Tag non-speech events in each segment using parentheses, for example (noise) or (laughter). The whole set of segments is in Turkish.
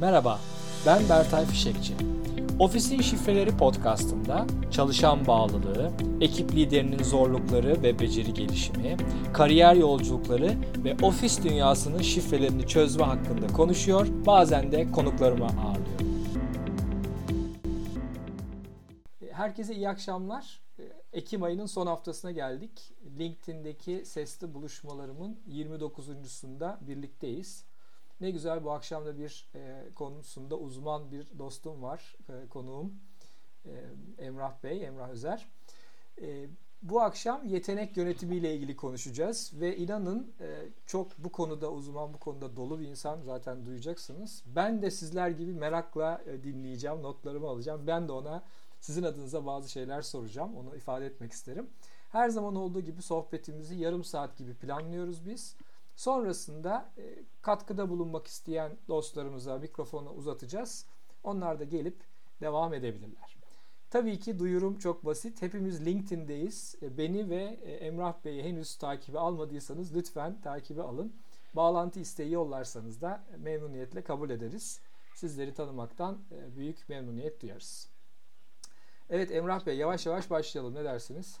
Merhaba, ben Bertay Fişekçi. Ofisin Şifreleri podcastında çalışan bağlılığı, ekip liderinin zorlukları ve beceri gelişimi, kariyer yolculukları ve ofis dünyasının şifrelerini çözme hakkında konuşuyor, bazen de konuklarımı ağırlıyorum. Herkese iyi akşamlar. Ekim ayının son haftasına geldik. LinkedIn'deki sesli buluşmalarımın 29.sunda birlikteyiz. Ne güzel bu akşam da bir e, konusunda uzman bir dostum var, e, konuğum e, Emrah Bey, Emrah Özer. E, bu akşam yetenek yönetimiyle ilgili konuşacağız ve inanın e, çok bu konuda uzman, bu konuda dolu bir insan zaten duyacaksınız. Ben de sizler gibi merakla e, dinleyeceğim, notlarımı alacağım. Ben de ona sizin adınıza bazı şeyler soracağım, onu ifade etmek isterim. Her zaman olduğu gibi sohbetimizi yarım saat gibi planlıyoruz biz. Sonrasında e, katkıda bulunmak isteyen dostlarımıza mikrofonu uzatacağız. Onlar da gelip devam edebilirler. Tabii ki duyurum çok basit. Hepimiz LinkedIn'deyiz. E, beni ve e, Emrah Bey'i henüz takibi almadıysanız lütfen takibi alın. Bağlantı isteği yollarsanız da memnuniyetle kabul ederiz. Sizleri tanımaktan büyük memnuniyet duyarız. Evet Emrah Bey yavaş yavaş başlayalım. Ne dersiniz?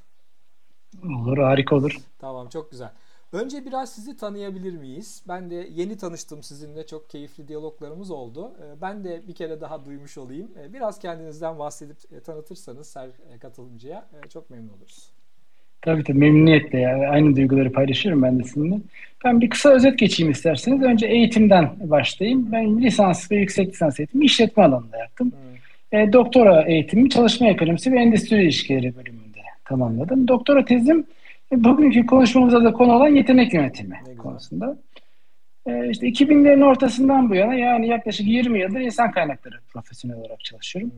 Olur harika olur. Tamam çok güzel. Önce biraz sizi tanıyabilir miyiz? Ben de yeni tanıştım sizinle. Çok keyifli diyaloglarımız oldu. Ee, ben de bir kere daha duymuş olayım. Ee, biraz kendinizden bahsedip e, tanıtırsanız her e, katılımcıya e, çok memnun oluruz. Tabii tabii memnuniyetle ya. Aynı duyguları paylaşıyorum ben de sizinle. Ben bir kısa özet geçeyim isterseniz. Önce eğitimden başlayayım. Ben lisans ve yüksek lisans eğitimi işletme alanında yaptım. Hmm. E, doktora eğitimi çalışma ekonomisi ve endüstri ilişkileri bölümünde tamamladım. Doktora tezim Bugünkü konuşmamıza da konu olan yetenek yönetimi konusunda. Ee, işte 2000'lerin ortasından bu yana yani yaklaşık 20 yıldır insan kaynakları profesyonel olarak çalışıyorum.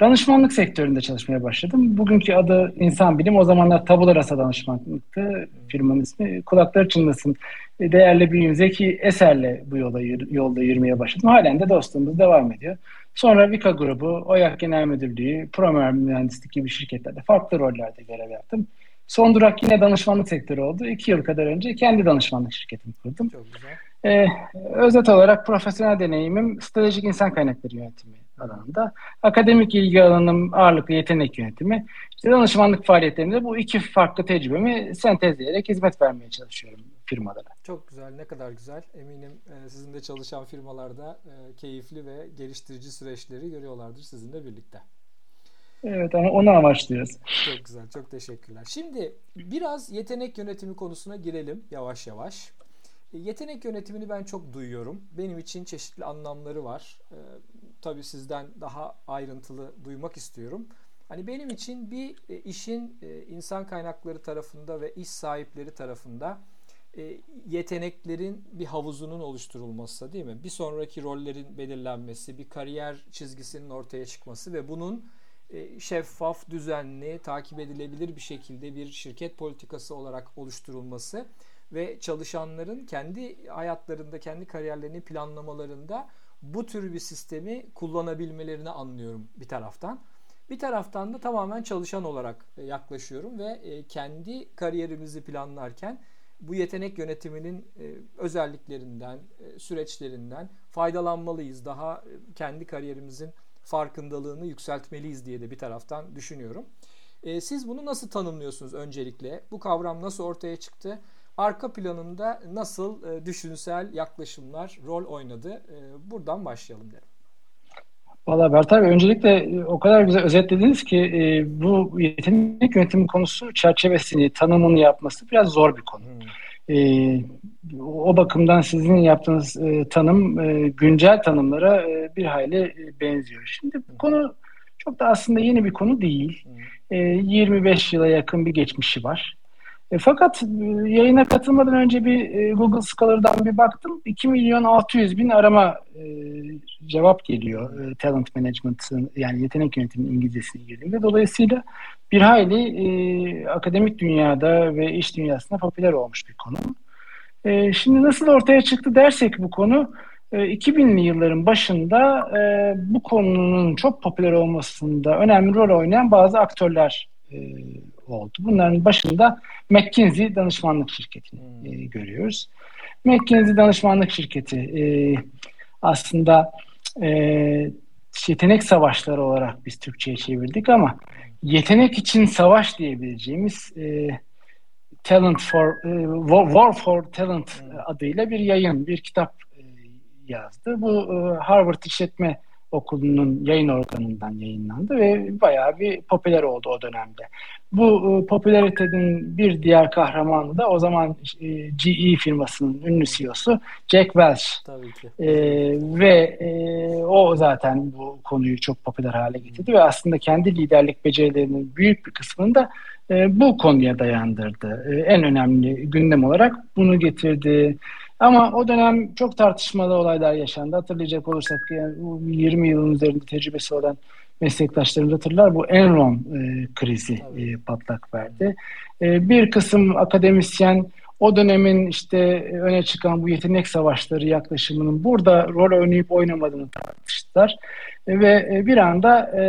Danışmanlık sektöründe çalışmaya başladım. Bugünkü adı insan bilim. O zamanlar Tabula Rasa danışmanlıktı. Hmm. Firmanın ismi. Kulakları çınlasın. Değerli büyüğüm Zeki Eser'le bu yolda, yolda yürümeye başladım. Halen de dostluğumuz devam ediyor. Sonra Vika grubu, OYAK Genel Müdürlüğü, Promer Mühendislik gibi şirketlerde farklı rollerde görev yaptım. Son durak yine danışmanlık sektörü oldu. İki yıl kadar önce kendi danışmanlık şirketimi kurdum. Çok güzel. Ee, özet olarak profesyonel deneyimim stratejik insan kaynakları yönetimi alanında. Akademik ilgi alanım ağırlıklı yetenek yönetimi. İşte danışmanlık faaliyetlerinde bu iki farklı tecrübemi sentezleyerek hizmet vermeye çalışıyorum firmalara. Çok güzel, ne kadar güzel. Eminim e, sizin de çalışan firmalarda e, keyifli ve geliştirici süreçleri görüyorlardır sizinle birlikte. Evet ama onu amaçlıyoruz. Çok güzel, çok teşekkürler. Şimdi biraz yetenek yönetimi konusuna girelim yavaş yavaş. E, yetenek yönetimini ben çok duyuyorum. Benim için çeşitli anlamları var. Ee, tabii sizden daha ayrıntılı duymak istiyorum. Hani benim için bir e, işin e, insan kaynakları tarafında ve iş sahipleri tarafında yeteneklerin bir havuzunun oluşturulması değil mi? Bir sonraki rollerin belirlenmesi, bir kariyer çizgisinin ortaya çıkması ve bunun şeffaf, düzenli, takip edilebilir bir şekilde bir şirket politikası olarak oluşturulması ve çalışanların kendi hayatlarında, kendi kariyerlerini planlamalarında bu tür bir sistemi kullanabilmelerini anlıyorum bir taraftan. Bir taraftan da tamamen çalışan olarak e, yaklaşıyorum ve e, kendi kariyerimizi planlarken bu yetenek yönetiminin özelliklerinden, süreçlerinden faydalanmalıyız. Daha kendi kariyerimizin farkındalığını yükseltmeliyiz diye de bir taraftan düşünüyorum. E, siz bunu nasıl tanımlıyorsunuz öncelikle? Bu kavram nasıl ortaya çıktı? Arka planında nasıl e, düşünsel yaklaşımlar rol oynadı? E, buradan başlayalım derim. Valla Bertay Bey öncelikle e, o kadar güzel özetlediniz ki e, bu yetenek yönetimi konusu çerçevesini, tanımını yapması biraz zor bir konu. Hmm. E, o bakımdan sizin yaptığınız e, tanım e, güncel tanımlara e, bir hayli e, benziyor. Şimdi bu konu çok da aslında yeni bir konu değil. E, 25 yıla yakın bir geçmişi var. E, fakat e, yayına katılmadan önce bir e, Google Scholar'dan bir baktım. 2 milyon 600 bin arama e, cevap geliyor. E, talent Management'ın yani yetenek yönetimi İngilizcesine girdiğimde. Dolayısıyla bir hayli e, akademik dünyada ve iş dünyasında popüler olmuş bir konu. E, şimdi nasıl ortaya çıktı dersek bu konu, e, 2000'li yılların başında e, bu konunun çok popüler olmasında önemli rol oynayan bazı aktörler e, oldu. Bunların başında McKinsey danışmanlık şirketini e, görüyoruz. McKinsey danışmanlık şirketi e, aslında e, yetenek savaşları olarak biz Türkçe'ye çevirdik ama yetenek için savaş diyebileceğimiz e, Talent for e, War for Talent adıyla bir yayın, bir kitap e, yazdı. Bu e, Harvard İşletme Okulu'nun yayın organından yayınlandı ve bayağı bir popüler oldu o dönemde. Bu e, popülaritenin bir diğer kahramanı da o zaman e, GE firmasının ünlü CEO'su Jack Welch. Tabii ki. E, ve e, o zaten bu konuyu çok popüler hale getirdi ve aslında kendi liderlik becerilerinin büyük bir kısmını da e, bu konuya dayandırdı. E, en önemli gündem olarak bunu getirdi. Ama o dönem çok tartışmalı olaylar yaşandı. Hatırlayacak olursak yani 20 yılın üzerinde tecrübesi olan meslektaşlarımız hatırlar. Bu Enron e, krizi e, patlak verdi. E, bir kısım akademisyen o dönemin işte öne çıkan bu yetenek savaşları yaklaşımının burada rol oynayıp oynamadığını tartıştılar. E, ve e, bir anda e,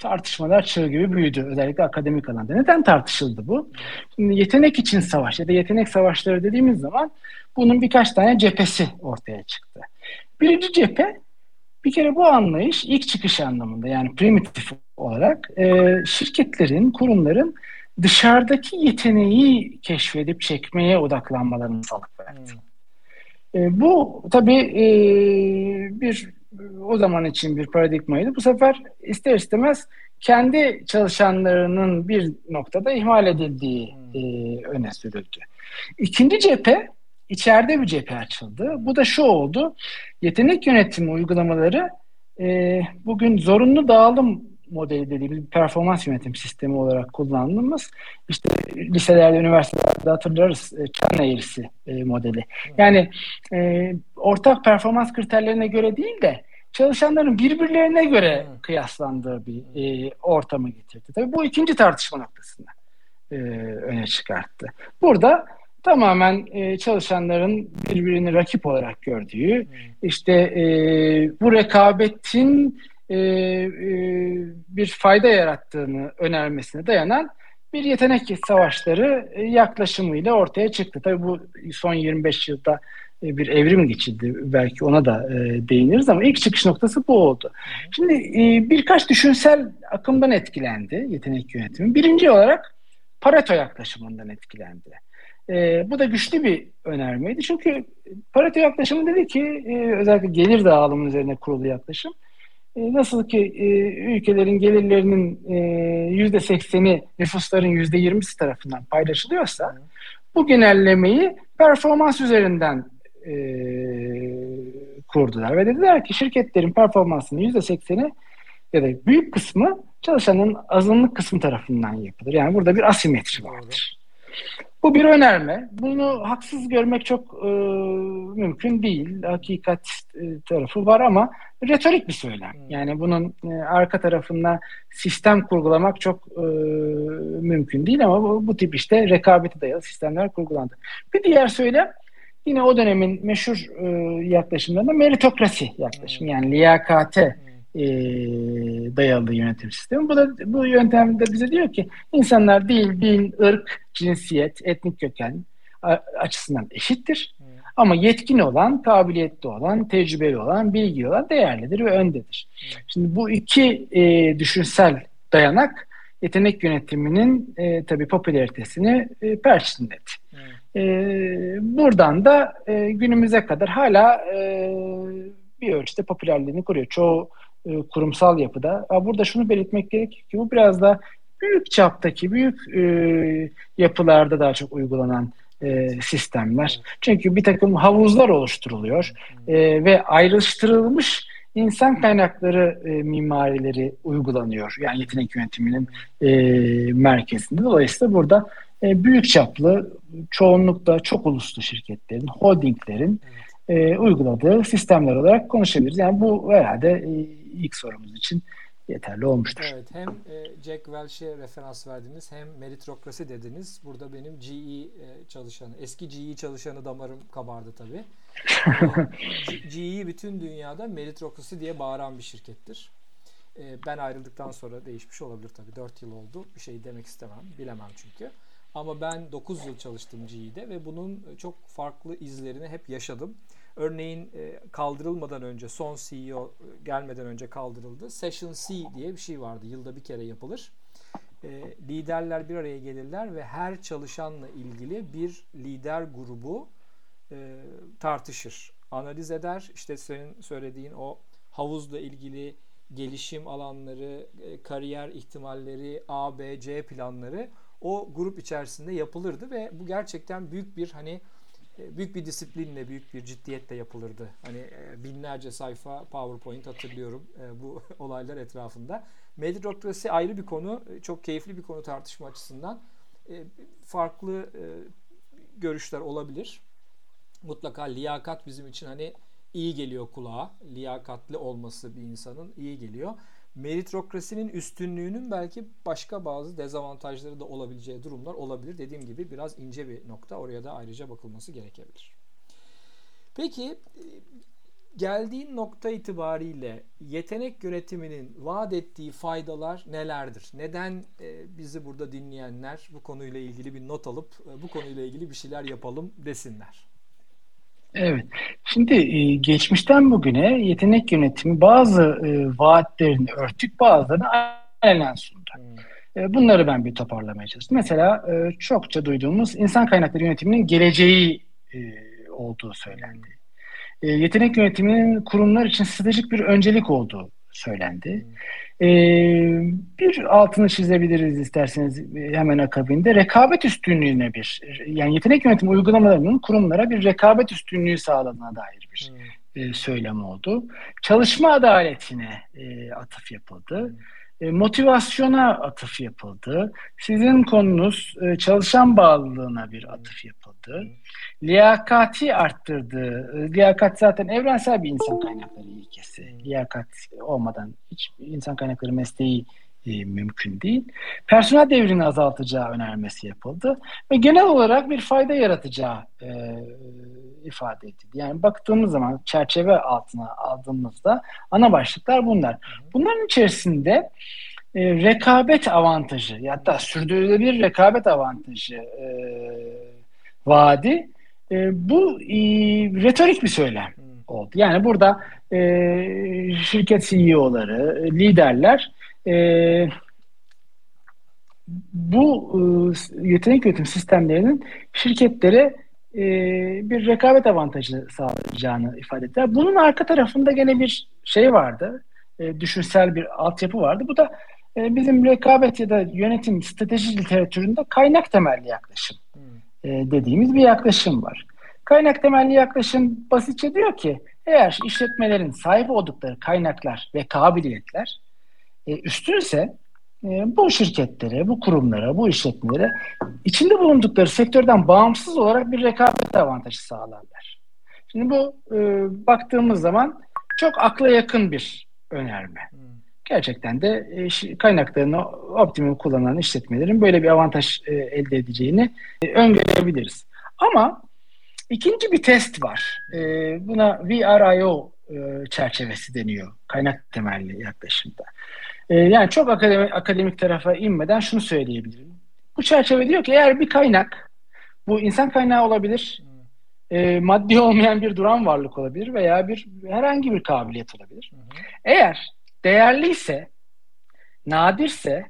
tartışmalar çığ gibi büyüdü özellikle akademik alanda. Neden tartışıldı bu? Şimdi yetenek için savaş ya da yetenek savaşları dediğimiz zaman bunun birkaç tane cephesi ortaya çıktı. Birinci cephe bir kere bu anlayış ilk çıkış anlamında yani primitif olarak e, şirketlerin, kurumların dışarıdaki yeteneği keşfedip çekmeye odaklanmalarını sağlık verdi. Hmm. E, bu tabii e, bir o zaman için bir paradigmaydı. Bu sefer ister istemez kendi çalışanlarının bir noktada ihmal edildiği hmm. e, öne sürüldü. İkinci cephe içeride bir cephe açıldı. Bu da şu oldu. Yetenek yönetimi uygulamaları e, bugün zorunlu dağılım modeli dediğimiz bir performans yönetim sistemi olarak kullandığımız işte liselerde, üniversitelerde hatırlarız e, çan eğrisi e, modeli. Yani e, ortak performans kriterlerine göre değil de çalışanların birbirlerine göre kıyaslandığı bir e, ortamı getirdi. Tabii bu ikinci tartışma noktasını e, öne çıkarttı. Burada tamamen e, çalışanların birbirini rakip olarak gördüğü, işte e, bu rekabetin e, e, bir fayda yarattığını önermesine dayanan bir yetenek savaşları e, yaklaşımıyla ortaya çıktı. Tabii bu son 25 yılda bir evrim geçildi. Belki ona da e, değiniriz ama ilk çıkış noktası bu oldu. Şimdi e, birkaç düşünsel akımdan etkilendi yetenek yönetimi. Birinci olarak Pareto yaklaşımından etkilendi. E, bu da güçlü bir önermeydi. Çünkü Pareto yaklaşımı dedi ki e, özellikle gelir dağılımı üzerine kurulu yaklaşım. E, nasıl ki e, ülkelerin gelirlerinin e, yüzde sekseni nüfusların yüzde yirmisi tarafından paylaşılıyorsa bu genellemeyi performans üzerinden e, kurdular ve dediler ki şirketlerin performansının yüzde sekseni ya da büyük kısmı çalışanın azınlık kısmı tarafından yapılır. Yani burada bir asimetri vardır. Bu bir önerme. Bunu haksız görmek çok e, mümkün değil. Hakikat e, tarafı var ama retorik bir söylem. Hmm. Yani bunun e, arka tarafında sistem kurgulamak çok e, mümkün değil ama bu, bu tip işte rekabete dayalı sistemler kurgulandı. Bir diğer söylem Yine o dönemin meşhur e, yaklaşımlarında meritokrasi yaklaşım yani liyakate e, dayalı yönetim sistemi. Bu da bu yöntemde bize diyor ki insanlar dil, din, ırk, cinsiyet, etnik köken açısından eşittir. Ama yetkin olan, kabiliyetli olan, tecrübeli olan, bilgi olan değerlidir ve öndedir. Şimdi bu iki e, düşünsel dayanak yetenek yönetiminin e, tabii popülaritesini e, perçinledi. E, buradan da e, günümüze kadar hala e, bir ölçüde popülerliğini koruyor. Çoğu e, kurumsal yapıda. Ama burada şunu belirtmek gerekir ki bu biraz da büyük çaptaki, büyük e, yapılarda daha çok uygulanan e, sistemler. Çünkü bir takım havuzlar oluşturuluyor e, ve ayrıştırılmış insan kaynakları e, mimarileri uygulanıyor. Yani yetenek yönetiminin e, merkezinde. Dolayısıyla burada e, büyük çaplı çoğunlukla çok uluslu şirketlerin, holdinglerin e, uyguladığı sistemler olarak konuşabiliriz. Yani bu herhalde e, ilk sorumuz için yeterli olmuştur. Evet hem e, Jack Welch'e referans verdiniz hem meritokrasi dediniz. Burada benim GE e, çalışanı, eski GE çalışanı damarım kabardı tabii. (laughs) GE bütün dünyada meritokrasi diye bağıran bir şirkettir. Ben ayrıldıktan sonra değişmiş olabilir tabii. 4 yıl oldu. Bir şey demek istemem. Bilemem çünkü. Ama ben 9 yıl çalıştım GE'de ve bunun çok farklı izlerini hep yaşadım. Örneğin e, kaldırılmadan önce son CEO gelmeden önce kaldırıldı. Session C diye bir şey vardı. Yılda bir kere yapılır. E, liderler bir araya gelirler ve her çalışanla ilgili bir lider grubu e, tartışır, analiz eder. İşte senin söylediğin o havuzla ilgili gelişim alanları, kariyer ihtimalleri, A, B, C planları o grup içerisinde yapılırdı ve bu gerçekten büyük bir hani e, büyük bir disiplinle, büyük bir ciddiyetle yapılırdı. Hani e, binlerce sayfa PowerPoint hatırlıyorum bu (laughs) olaylar etrafında. Meritokrasi ayrı bir konu, çok keyifli bir konu tartışma açısından. Farklı görüşler olabilir. Mutlaka liyakat bizim için hani iyi geliyor kulağa. Liyakatli olması bir insanın iyi geliyor. Meritokrasinin üstünlüğünün belki başka bazı dezavantajları da olabileceği durumlar olabilir. Dediğim gibi biraz ince bir nokta. Oraya da ayrıca bakılması gerekebilir. Peki geldiğin nokta itibariyle yetenek yönetiminin vaat ettiği faydalar nelerdir? Neden e, bizi burada dinleyenler bu konuyla ilgili bir not alıp e, bu konuyla ilgili bir şeyler yapalım desinler? Evet. Şimdi e, geçmişten bugüne yetenek yönetimi bazı e, vaatlerini örtük bazılarını aynen sundu. Hmm. E, bunları ben bir toparlamaya çalıştım. Mesela e, çokça duyduğumuz insan kaynakları yönetiminin geleceği e, olduğu söylendi. E, yetenek yönetiminin kurumlar için stratejik bir öncelik olduğu söylendi. Ee, bir altını çizebiliriz isterseniz hemen akabinde. Rekabet üstünlüğüne bir, yani yetenek yönetimi uygulamalarının kurumlara bir rekabet üstünlüğü sağladığına dair bir hmm. e, söylem oldu. Çalışma adaletine e, atıf yapıldı. Hmm e, motivasyona atıf yapıldı. Sizin konunuz e, çalışan bağlılığına bir atıf yapıldı. Liyakati arttırdı. E, liyakat zaten evrensel bir insan kaynakları ilkesi. Liyakat olmadan hiç insan kaynakları mesleği e, mümkün değil. Personel devrini azaltacağı önermesi yapıldı ve genel olarak bir fayda yaratacağı e, ifade edildi. Yani baktığımız zaman çerçeve altına aldığımızda ana başlıklar bunlar. Bunların içerisinde e, rekabet avantajı da sürdürülebilir rekabet avantajı e, vaadi e, bu e, retorik bir söylem oldu. Yani burada e, şirket CEO'ları, liderler e, bu e, yetenek yönetim sistemlerinin şirketlere e, bir rekabet avantajı sağlayacağını ifade ettiler. Bunun arka tarafında gene bir şey vardı. E, düşünsel bir altyapı vardı. Bu da e, bizim rekabet ya da yönetim strateji literatüründe kaynak temelli yaklaşım e, dediğimiz bir yaklaşım var. Kaynak temelli yaklaşım basitçe diyor ki eğer işletmelerin sahip oldukları kaynaklar ve kabiliyetler e, üstünse e, bu şirketlere, bu kurumlara, bu işletmelere içinde bulundukları sektörden bağımsız olarak bir rekabet avantajı sağlarlar. Şimdi bu e, baktığımız zaman çok akla yakın bir önerme. Hmm. Gerçekten de e, kaynaklarını optimum kullanan işletmelerin böyle bir avantaj e, elde edeceğini e, öngörebiliriz. Ama ikinci bir test var. E, buna VRIO e, çerçevesi deniyor kaynak temelli yaklaşımda. E, yani çok akademik, akademik tarafa inmeden şunu söyleyebilirim. Bu çerçeve diyor ki eğer bir kaynak, bu insan kaynağı olabilir, e, maddi olmayan bir duran varlık olabilir veya bir herhangi bir kabiliyet olabilir. Eğer değerliyse, nadirse,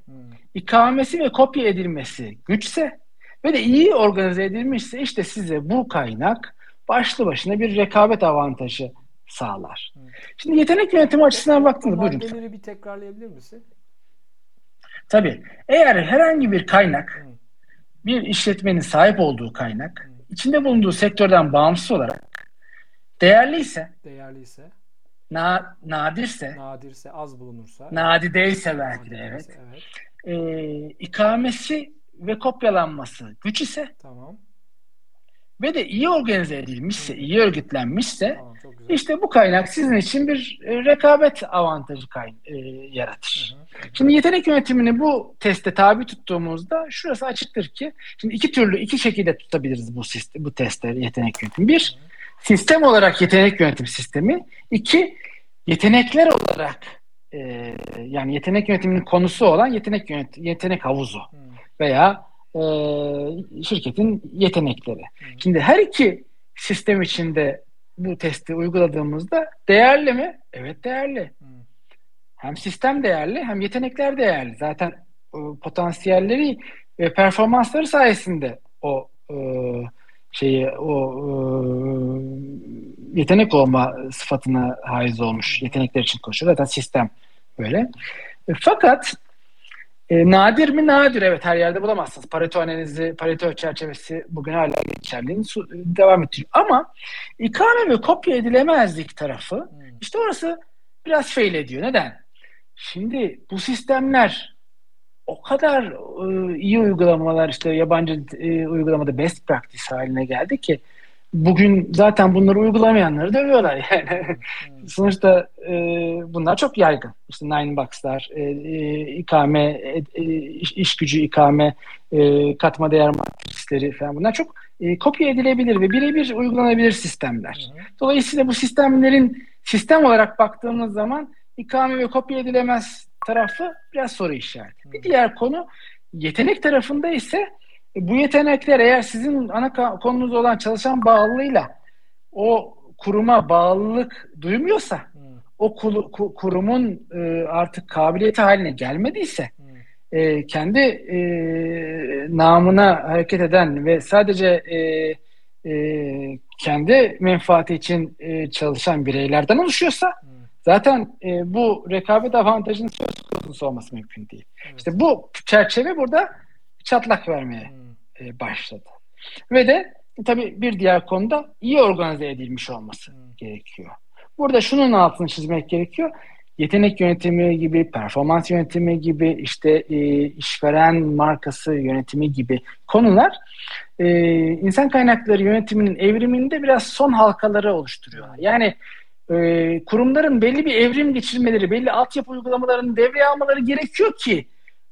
ikamesi ve kopya edilmesi güçse ve de iyi organize edilmişse işte size bu kaynak başlı başına bir rekabet avantajı sağlar. Hı. Şimdi yetenek yönetimi açısından baktığında buyurun. Maddeleri bir tekrarlayabilir misin? Tabii. Eğer herhangi bir kaynak bir işletmenin sahip olduğu kaynak içinde bulunduğu sektörden bağımsız olarak değerliyse değerliyse na, nadirse nadirse az bulunursa nadideyse belki de evet. evet. E, ikamesi ve kopyalanması güç ise tamam ve de iyi organize edilmişse, iyi örgütlenmişse tamam, işte bu kaynak sizin için bir e, rekabet avantajı kay e, yaratır. Hı hı. Şimdi yetenek yönetimini bu teste tabi tuttuğumuzda şurası açıktır ki şimdi iki türlü iki şekilde tutabiliriz bu sistem, bu testleri yetenek yönetimi. Bir, hı hı. sistem olarak yetenek yönetim sistemi. iki yetenekler olarak e, yani yetenek yönetiminin konusu olan yetenek yönet yetenek havuzu hı. veya e, şirketin yetenekleri. Hı. Şimdi her iki sistem içinde bu testi uyguladığımızda değerli mi? Evet değerli. Hmm. Hem sistem değerli hem yetenekler değerli. Zaten e, potansiyelleri ve performansları sayesinde o e, şeyi o e, yetenek olma sıfatına haiz olmuş. Yetenekler için koşuyor. Zaten sistem böyle. E, fakat e, nadir mi? Nadir. Evet her yerde bulamazsınız. Pareto analizi, Pareto çerçevesi bugün hala geçerliğini devam ettiriyor. Ama ikame ve kopya edilemezlik tarafı hmm. işte orası biraz fail ediyor. Neden? Şimdi bu sistemler o kadar e, iyi uygulamalar işte yabancı e, uygulamada best practice haline geldi ki bugün zaten bunları uygulamayanları dövüyorlar yani. Hmm. (laughs) Sonuçta e, bunlar çok yaygın. İşte Ninebox'lar, e, e, ikame, e, iş, iş gücü ikame, e, katma değer matrisleri falan bunlar çok e, kopya edilebilir ve birebir uygulanabilir sistemler. Hı Dolayısıyla bu sistemlerin sistem olarak baktığımız zaman ikame ve kopya edilemez tarafı biraz soru işareti. Hı. Bir diğer konu yetenek tarafında ise bu yetenekler eğer sizin ana konunuz olan çalışan bağlılığıyla o kuruma bağlılık duymuyorsa hmm. o kurumun e, artık kabiliyeti haline gelmediyse hmm. e, kendi e, namına hareket eden ve sadece e, e, kendi menfaati için e, çalışan bireylerden oluşuyorsa hmm. zaten e, bu rekabet avantajının söz konusu olması mümkün değil. Evet. İşte bu çerçeve burada çatlak vermeye hmm e, başladı. Ve de tabii bir diğer konuda iyi organize edilmiş olması hmm. gerekiyor. Burada şunun altını çizmek gerekiyor. Yetenek yönetimi gibi, performans yönetimi gibi, işte e, işveren markası yönetimi gibi konular e, insan kaynakları yönetiminin evriminde biraz son halkaları oluşturuyorlar. Yani e, kurumların belli bir evrim geçirmeleri, belli altyapı uygulamalarının devreye almaları gerekiyor ki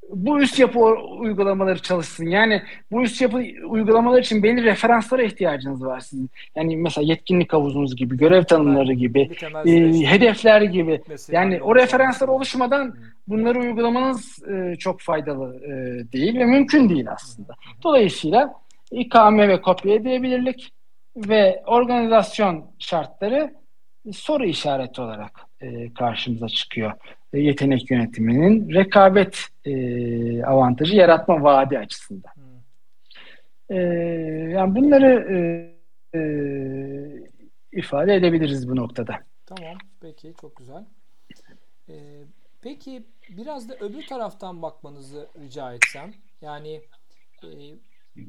bu üst yapı uygulamaları çalışsın. Yani bu üst yapı uygulamalar için belli referanslara ihtiyacınız var sizin. Yani mesela yetkinlik havuzunuz gibi, görev tanımları gibi, e, hedefler gibi. Yani o referanslar oluşmadan bunları uygulamanız e, çok faydalı e, değil ve mümkün değil aslında. Dolayısıyla ikame ve kopya edebilirlik ve organizasyon şartları soru işareti olarak e, karşımıza çıkıyor. E, yetenek yönetiminin rekabet e, avantajı yaratma vaadi açısından. Hmm. E, yani bunları e, e, ifade edebiliriz bu noktada. Tamam, peki çok güzel. Ee, peki biraz da öbür taraftan bakmanızı rica etsem. Yani e,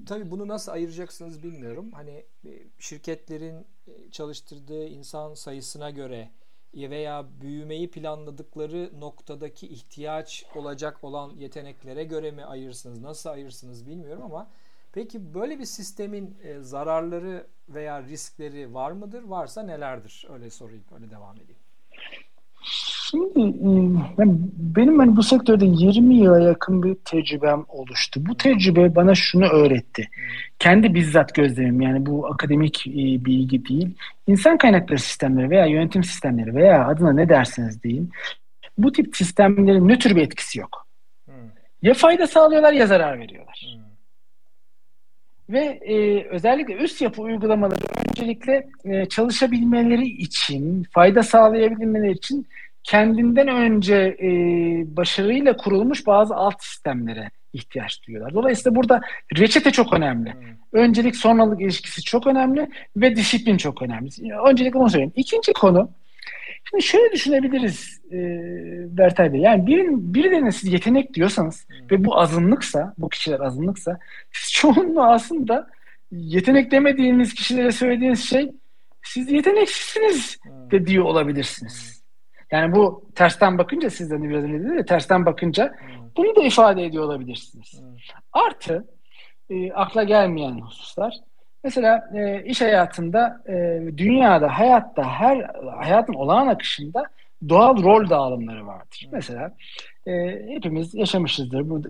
tabii bunu nasıl ayıracaksınız bilmiyorum. Hani e, şirketlerin e, çalıştırdığı insan sayısına göre veya büyümeyi planladıkları noktadaki ihtiyaç olacak olan yeteneklere göre mi ayırsınız? Nasıl ayırsınız bilmiyorum ama peki böyle bir sistemin e, zararları veya riskleri var mıdır? Varsa nelerdir? Öyle sorayım, öyle devam edeyim. Şimdi e, benim hani bu sektörde 20 yıla yakın bir tecrübem oluştu. Bu tecrübe bana şunu öğretti. Kendi bizzat gözlemim yani bu akademik e, bilgi değil. İnsan kaynakları sistemleri veya yönetim sistemleri veya adına ne derseniz deyin. Bu tip sistemlerin nötr bir etkisi yok. Ya fayda sağlıyorlar ya zarar veriyorlar. Ve e, özellikle üst yapı uygulamaları öncelikle e, çalışabilmeleri için, fayda sağlayabilmeleri için kendinden önce e, başarıyla kurulmuş bazı alt sistemlere ihtiyaç duyuyorlar. Dolayısıyla burada reçete çok önemli. Hmm. Öncelik sonralık ilişkisi çok önemli ve disiplin çok önemli. Öncelikle onu söyleyeyim. İkinci konu Şimdi şöyle düşünebiliriz e, Bertay Bey. Yani birin, birilerine siz yetenek diyorsanız hmm. ve bu azınlıksa, bu kişiler azınlıksa siz çoğunluğu aslında yetenek demediğiniz kişilere söylediğiniz şey siz yeteneksizsiniz hmm. de diyor olabilirsiniz. Hmm. Yani bu tersten bakınca sizden biraz önce dedi ya, tersten bakınca bunu da ifade ediyor olabilirsiniz. Artı e, akla gelmeyen hususlar. Mesela e, iş hayatında, e, dünyada, hayatta, her hayatın olağan akışında doğal rol dağılımları vardır. Hmm. Mesela e, hepimiz yaşamışızdır. Bu,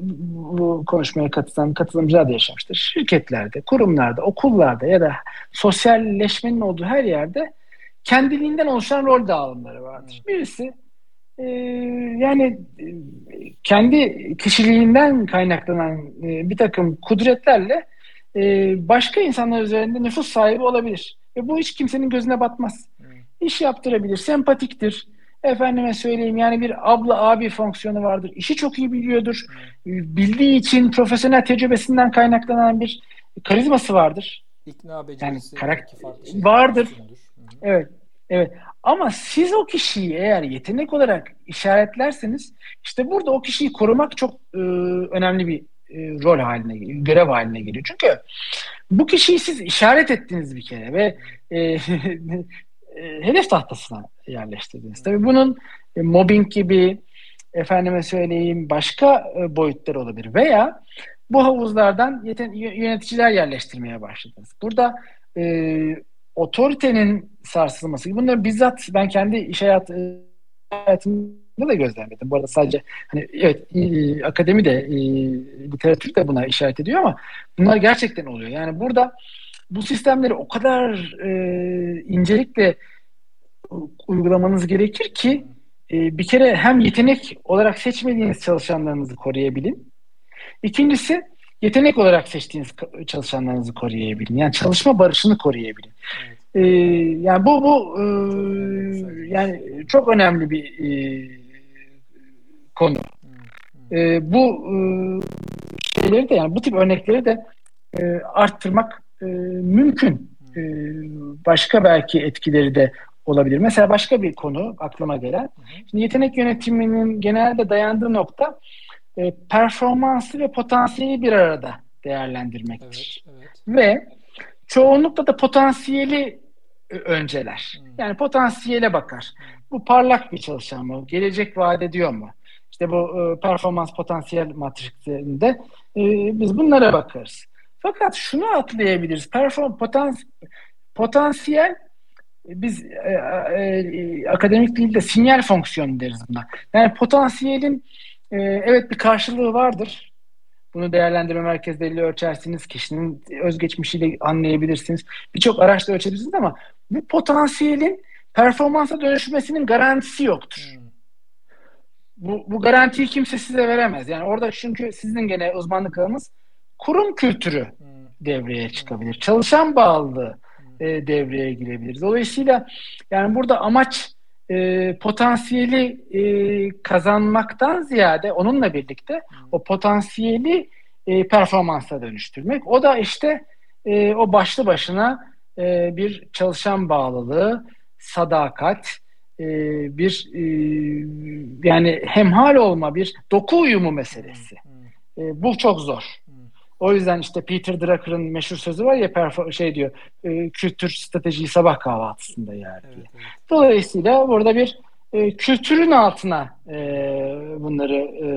bu konuşmaya katılan katılımcılar da yaşamıştır. Şirketlerde, kurumlarda, okullarda ya da sosyalleşmenin olduğu her yerde kendiliğinden oluşan rol dağılımları vardır. Birisi e, yani e, kendi kişiliğinden kaynaklanan e, bir takım kudretlerle e, başka insanlar üzerinde nüfus sahibi olabilir. Ve bu hiç kimsenin gözüne batmaz. Hmm. İş yaptırabilir, sempatiktir. Efendime söyleyeyim yani bir abla abi fonksiyonu vardır. İşi çok iyi biliyordur. Hmm. Bildiği için profesyonel tecrübesinden kaynaklanan bir karizması vardır. İkna becerisi yani karakter vardır. Evet. Evet. Ama siz o kişiyi eğer yetenek olarak işaretlerseniz işte burada o kişiyi korumak çok e, önemli bir e, rol haline geliyor, görev haline geliyor. Çünkü bu kişiyi siz işaret ettiniz bir kere ve e, (laughs) e, hedef tahtasına yerleştirdiniz. Tabii bunun e, mobbing gibi efendime söyleyeyim başka e, boyutları olabilir veya bu havuzlardan yeten, yöneticiler yerleştirmeye başladınız. Burada e, otoritenin sarsılması. Bunları bizzat ben kendi iş hayatı, hayatımda da gözlemledim. Bu arada sadece hani evet e, akademi de e, literatür de buna işaret ediyor ama bunlar gerçekten oluyor. Yani burada bu sistemleri o kadar e, incelikle uygulamanız gerekir ki e, bir kere hem yetenek olarak seçmediğiniz çalışanlarınızı koruyabilin. İkincisi yetenek olarak seçtiğiniz çalışanlarınızı koruyabilin. Yani çalışma barışını koruyabilin. Evet. Ee, yani bu bu e, yani çok önemli bir e, konu. E, bu e, şeyleri de yani bu tip örnekleri de e, arttırmak e, mümkün. E, başka belki etkileri de olabilir. Mesela başka bir konu aklıma gelen. Şimdi yetenek yönetiminin genelde dayandığı nokta e, performansı ve potansiyeli bir arada değerlendirmektir. Evet, evet. Ve çoğunlukla da potansiyeli e, önceler. Hmm. Yani potansiyele bakar. Bu parlak bir çalışan mı? Gelecek vaat ediyor mu? İşte bu e, performans potansiyel matrisinde e, biz bunlara bakarız. Fakat şunu atlayabiliriz. Perform potans potansiyel biz e, e, akademik dilde sinyal fonksiyonu deriz buna. Yani potansiyelin e, evet bir karşılığı vardır. Bunu değerlendirme merkezleriyle ölçersiniz. Kişinin özgeçmişiyle anlayabilirsiniz. Birçok araçla ölçebilirsiniz ama bu potansiyelin performansa dönüşmesinin garantisi yoktur. Hmm. Bu, bu garantiyi kimse size veremez. Yani orada çünkü sizin gene uzmanlık alanınız kurum kültürü hmm. devreye çıkabilir. Çalışan bağlılığı hmm. e, devreye girebilir. Dolayısıyla yani burada amaç e, potansiyeli e, kazanmaktan ziyade onunla birlikte hmm. o potansiyeli e, performansa dönüştürmek. O da işte e, o başlı başına e, bir çalışan bağlılığı, sadakat, e, bir e, yani hemhal olma, bir doku uyumu meselesi. E, bu çok zor. O yüzden işte Peter Drucker'ın meşhur sözü var ya şey diyor e, kültür stratejiyi sabah kahvaltısında yer diye. Evet, evet. Dolayısıyla burada bir e, kültürün altına e, bunları e,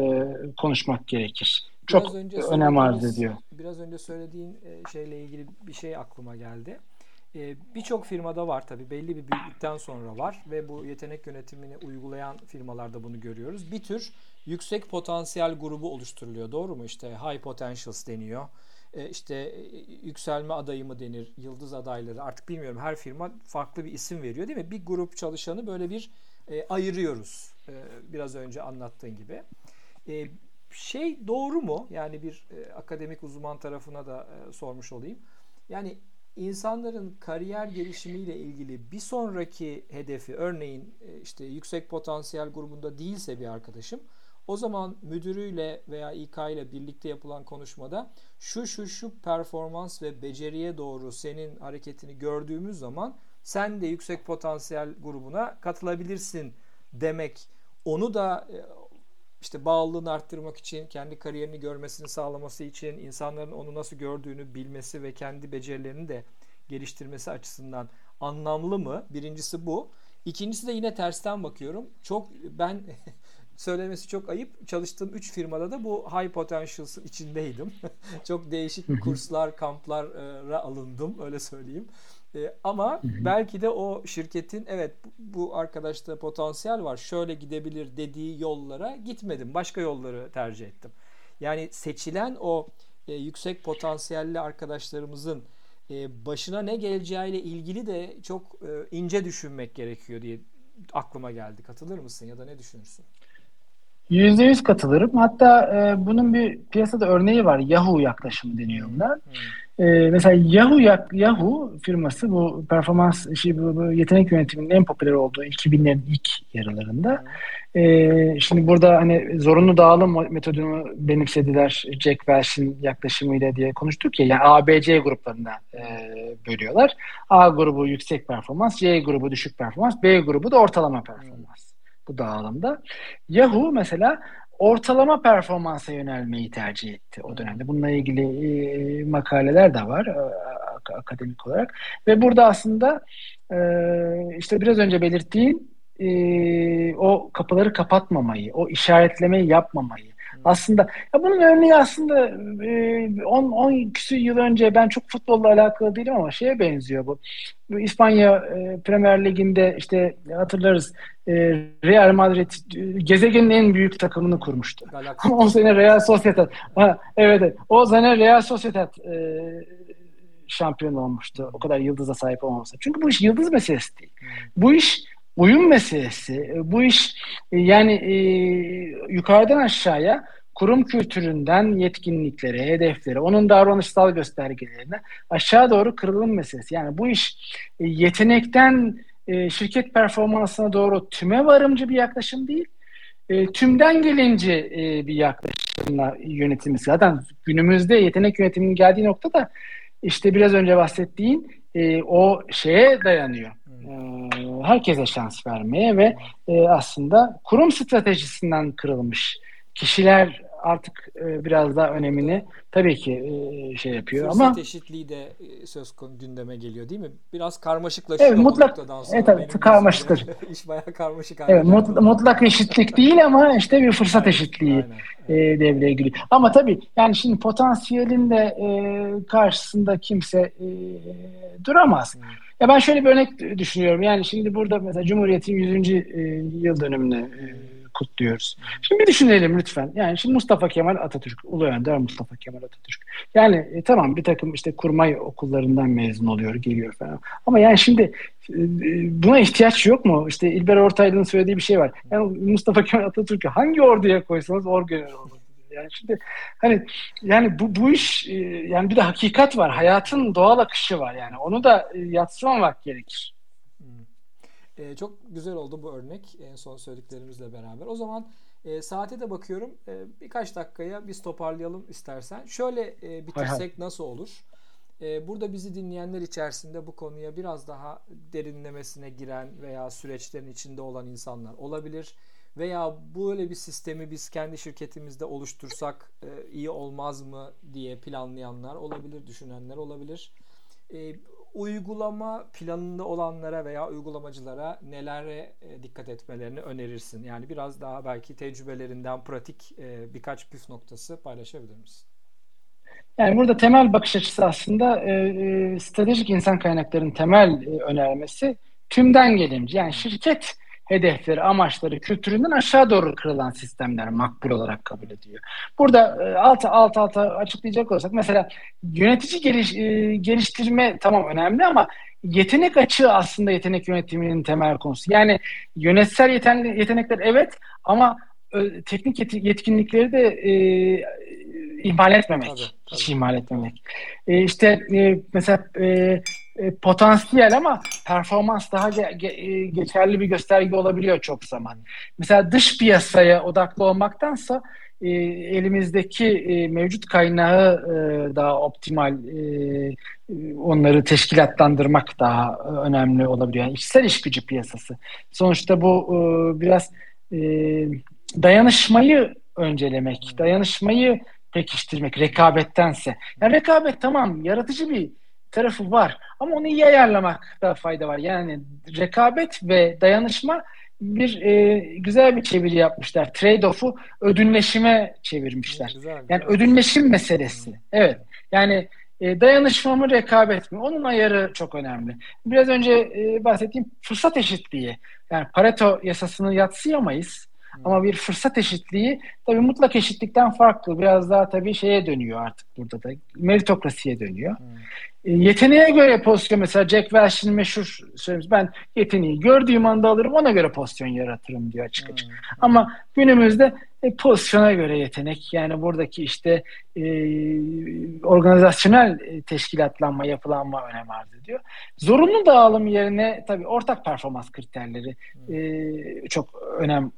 konuşmak gerekir. Biraz Çok önem arz ediyor. Biraz önce söylediğin e, şeyle ilgili bir şey aklıma geldi. E, Birçok firmada var tabii belli bir büyüklükten sonra var ve bu yetenek yönetimini uygulayan firmalarda bunu görüyoruz. Bir tür yüksek potansiyel grubu oluşturuluyor doğru mu? İşte high potentials deniyor. E, işte e, yükselme adayı mı denir, yıldız adayları artık bilmiyorum her firma farklı bir isim veriyor değil mi? Bir grup çalışanı böyle bir e, ayırıyoruz e, biraz önce anlattığın gibi. E, şey doğru mu? Yani bir e, akademik uzman tarafına da e, sormuş olayım. Yani insanların kariyer gelişimiyle ilgili bir sonraki hedefi örneğin e, işte yüksek potansiyel grubunda değilse bir arkadaşım o zaman müdürüyle veya İK ile birlikte yapılan konuşmada şu şu şu performans ve beceriye doğru senin hareketini gördüğümüz zaman sen de yüksek potansiyel grubuna katılabilirsin demek onu da e, işte bağlılığını arttırmak için, kendi kariyerini görmesini sağlaması için, insanların onu nasıl gördüğünü bilmesi ve kendi becerilerini de geliştirmesi açısından anlamlı mı? Birincisi bu. İkincisi de yine tersten bakıyorum. Çok ben (laughs) söylemesi çok ayıp. Çalıştığım 3 firmada da bu high potentials'ın içindeydim. (laughs) çok değişik kurslar, kamplara alındım öyle söyleyeyim. E, ama belki de o şirketin evet bu arkadaşta potansiyel var şöyle gidebilir dediği yollara gitmedim. Başka yolları tercih ettim. Yani seçilen o e, yüksek potansiyelli arkadaşlarımızın e, başına ne geleceğiyle ilgili de çok e, ince düşünmek gerekiyor diye aklıma geldi. Katılır mısın ya da ne düşünürsün? Yüzde yüz katılırım. Hatta e, bunun bir piyasada örneği var. Yahoo yaklaşımı deniyor bunlar. Hmm. e, mesela Yahoo Yahoo firması bu performans işi bu, bu yetenek yönetiminin en popüler olduğu 2000'lerin ilk yarılarında. E, şimdi burada hani zorunlu dağılım metodunu benimsediler Jack Welch'in yaklaşımıyla diye konuştuk ya. Yani ABC gruplarına e, bölüyorlar. A grubu yüksek performans, C grubu düşük performans, B grubu da ortalama performans bu dağılımda. Yahoo mesela ortalama performansa yönelmeyi tercih etti o dönemde. Bununla ilgili e, makaleler de var e, akademik olarak. Ve burada aslında e, işte biraz önce belirttiğim o kapıları kapatmamayı, o işaretlemeyi yapmamayı, aslında ya bunun örneği aslında 10 e, 10 küsur yıl önce ben çok futbolla alakalı değilim ama şeye benziyor bu. bu İspanya e, Premier Ligi'nde işte hatırlarız e, Real Madrid gezegenin en büyük takımını kurmuştu. Ama (laughs) o sene Real Sociedad ha, evet, evet o sene Real Sociedad e, şampiyon olmuştu. O kadar yıldıza sahip olmaması. Çünkü bu iş yıldız meselesi değil. Bu iş uyum meselesi. Bu iş e, yani e, yukarıdan aşağıya kurum kültüründen yetkinliklere, hedeflere, onun davranışsal göstergelerine aşağı doğru kırılım meselesi. Yani bu iş e, yetenekten e, şirket performansına doğru tüme varımcı bir yaklaşım değil. E, tümden gelince e, bir yaklaşımla yönetimi. Zaten günümüzde yetenek yönetiminin geldiği nokta da işte biraz önce bahsettiğin e, o şeye dayanıyor e, herkese şans vermeye ve e, aslında kurum stratejisinden kırılmış kişiler artık e, biraz daha önemini tabii ki e, şey yapıyor Fırsat ama eşitliği de e, söz konu gündeme geliyor değil mi? Biraz karmaşıklaşıyor evet, mutlak. Evet tabii karmaşıktır. (laughs) İş bayağı karmaşık. Evet mut, mutlak eşitlik (laughs) değil ama işte bir fırsat aynen, eşitliği aynen. E, devreye giriyor. Ama tabii yani şimdi potansiyelin de e, karşısında kimse e, duramaz. Hmm. Ya ben şöyle bir örnek düşünüyorum. Yani şimdi burada mesela Cumhuriyet'in 100. E, yıl dönümünü e, kutluyoruz. Şimdi bir düşünelim lütfen. Yani şimdi Mustafa Kemal Atatürk, Ulu Önder Mustafa Kemal Atatürk. Yani e, tamam bir takım işte kurmay okullarından mezun oluyor, geliyor falan. Ama yani şimdi e, buna ihtiyaç yok mu? İşte İlber Ortaylı'nın söylediği bir şey var. Yani Mustafa Kemal Atatürk'ü hangi orduya koysanız orgeneral olur. Yani şimdi hani yani bu bu iş e, yani bir de hakikat var. Hayatın doğal akışı var yani. Onu da e, yatsımamak gerekir. Hmm. E, çok güzel oldu bu örnek en son söylediklerimizle beraber. O zaman e, saate de bakıyorum. E, birkaç dakikaya biz toparlayalım istersen. Şöyle e, bitirsek nasıl olur? E, burada bizi dinleyenler içerisinde bu konuya biraz daha derinlemesine giren veya süreçlerin içinde olan insanlar olabilir veya böyle bir sistemi biz kendi şirketimizde oluştursak e, iyi olmaz mı diye planlayanlar olabilir, düşünenler olabilir. E, uygulama planında olanlara veya uygulamacılara nelere e, dikkat etmelerini önerirsin? Yani biraz daha belki tecrübelerinden pratik e, birkaç püf noktası paylaşabilir misin? Yani burada temel bakış açısı aslında e, e, stratejik insan kaynaklarının temel e, önermesi tümden gelimci. Yani şirket hedefleri, amaçları, kültüründen aşağı doğru kırılan sistemler makbul olarak kabul ediyor. Burada e, alt alt alta açıklayacak olursak mesela yönetici geliş, e, geliştirme tamam önemli ama yetenek açığı aslında yetenek yönetiminin temel konusu. Yani yönetsel yeten, yetenekler evet ama e, teknik yetkinlikleri de e, ihmal etmemek. Tabii, tabii. Hiç ihmal etmemek. E, işte e, mesela e, e, potansiyel ama performans daha ge- ge- e, geçerli bir gösterge olabiliyor çok zaman. Mesela dış piyasaya odaklı olmaktansa e, elimizdeki e, mevcut kaynağı e, daha optimal e, onları teşkilatlandırmak daha önemli olabiliyor. Yani içsel iş gücü piyasası. Sonuçta bu e, biraz e, dayanışmayı öncelemek, dayanışmayı pekiştirmek rekabettense. Yani rekabet tamam yaratıcı bir tarafı var. Ama onu iyi ayarlamakta fayda var. Yani rekabet ve dayanışma bir e, güzel bir çeviri yapmışlar. Trade-off'u ödünleşime çevirmişler. Güzel, yani ödünleşim meselesi. Evet. Yani e, dayanışma mı rekabet mi? Onun ayarı çok önemli. Biraz önce e, bahsettiğim fırsat eşitliği. Yani Pareto yasasını yatsıyamayız. Ama bir fırsat eşitliği tabii mutlak eşitlikten farklı. Biraz daha tabii şeye dönüyor artık burada da. Meritokrasiye dönüyor. Hmm. E, yeteneğe göre pozisyon mesela Jack Welch'in meşhur sözümüz ben yeteneği gördüğüm anda alırım ona göre pozisyon yaratırım diyor açık açık. Hmm. Ama günümüzde e, pozisyona göre yetenek. Yani buradaki işte e, organizasyonel e, teşkilatlanma, yapılanma önem arz ediyor. Zorunlu dağılım yerine tabii ortak performans kriterleri e, çok önem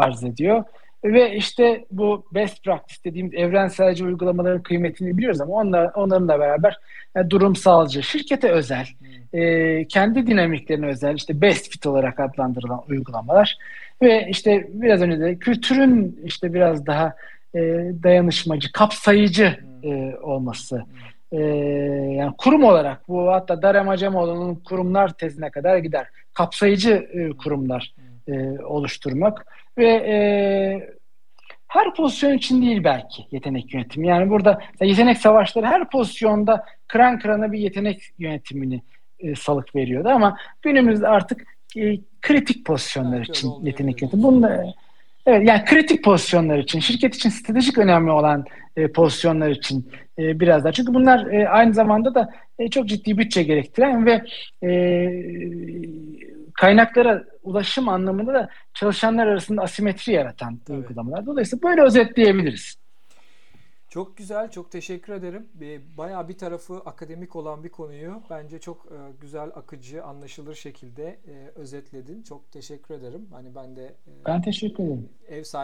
arz ediyor. Ve işte bu best practice dediğimiz evrenselci uygulamaların kıymetini biliyoruz ama onlar, onlarla beraber yani durumsalcı, şirkete özel, e, kendi dinamiklerine özel işte best fit olarak adlandırılan uygulamalar ve işte biraz önce de kültürün işte biraz daha e, dayanışmacı, kapsayıcı e, olması. E, yani kurum olarak bu hatta Darem Acemoğlu'nun kurumlar tezine kadar gider. Kapsayıcı e, kurumlar e, oluşturmak ve e, her pozisyon için değil belki yetenek yönetimi. Yani burada yetenek savaşları her pozisyonda kıran kırana bir yetenek yönetimini e, salık veriyordu ama günümüzde artık e, kritik pozisyonlar evet, için yetenek yönetimi. Bununla, evet, yani kritik pozisyonlar için, şirket için stratejik önemli olan e, pozisyonlar için e, biraz daha. Çünkü bunlar e, aynı zamanda da e, çok ciddi bütçe gerektiren ve e, kaynaklara ulaşım anlamında da çalışanlar arasında asimetri yaratan Tabii. uygulamalar. Dolayısıyla böyle özetleyebiliriz. Çok güzel, çok teşekkür ederim. Bayağı bir tarafı akademik olan bir konuyu bence çok e, güzel, akıcı, anlaşılır şekilde e, özetledin. Çok teşekkür ederim. Hani ben de ben teşekkür ederim. Ev sahibi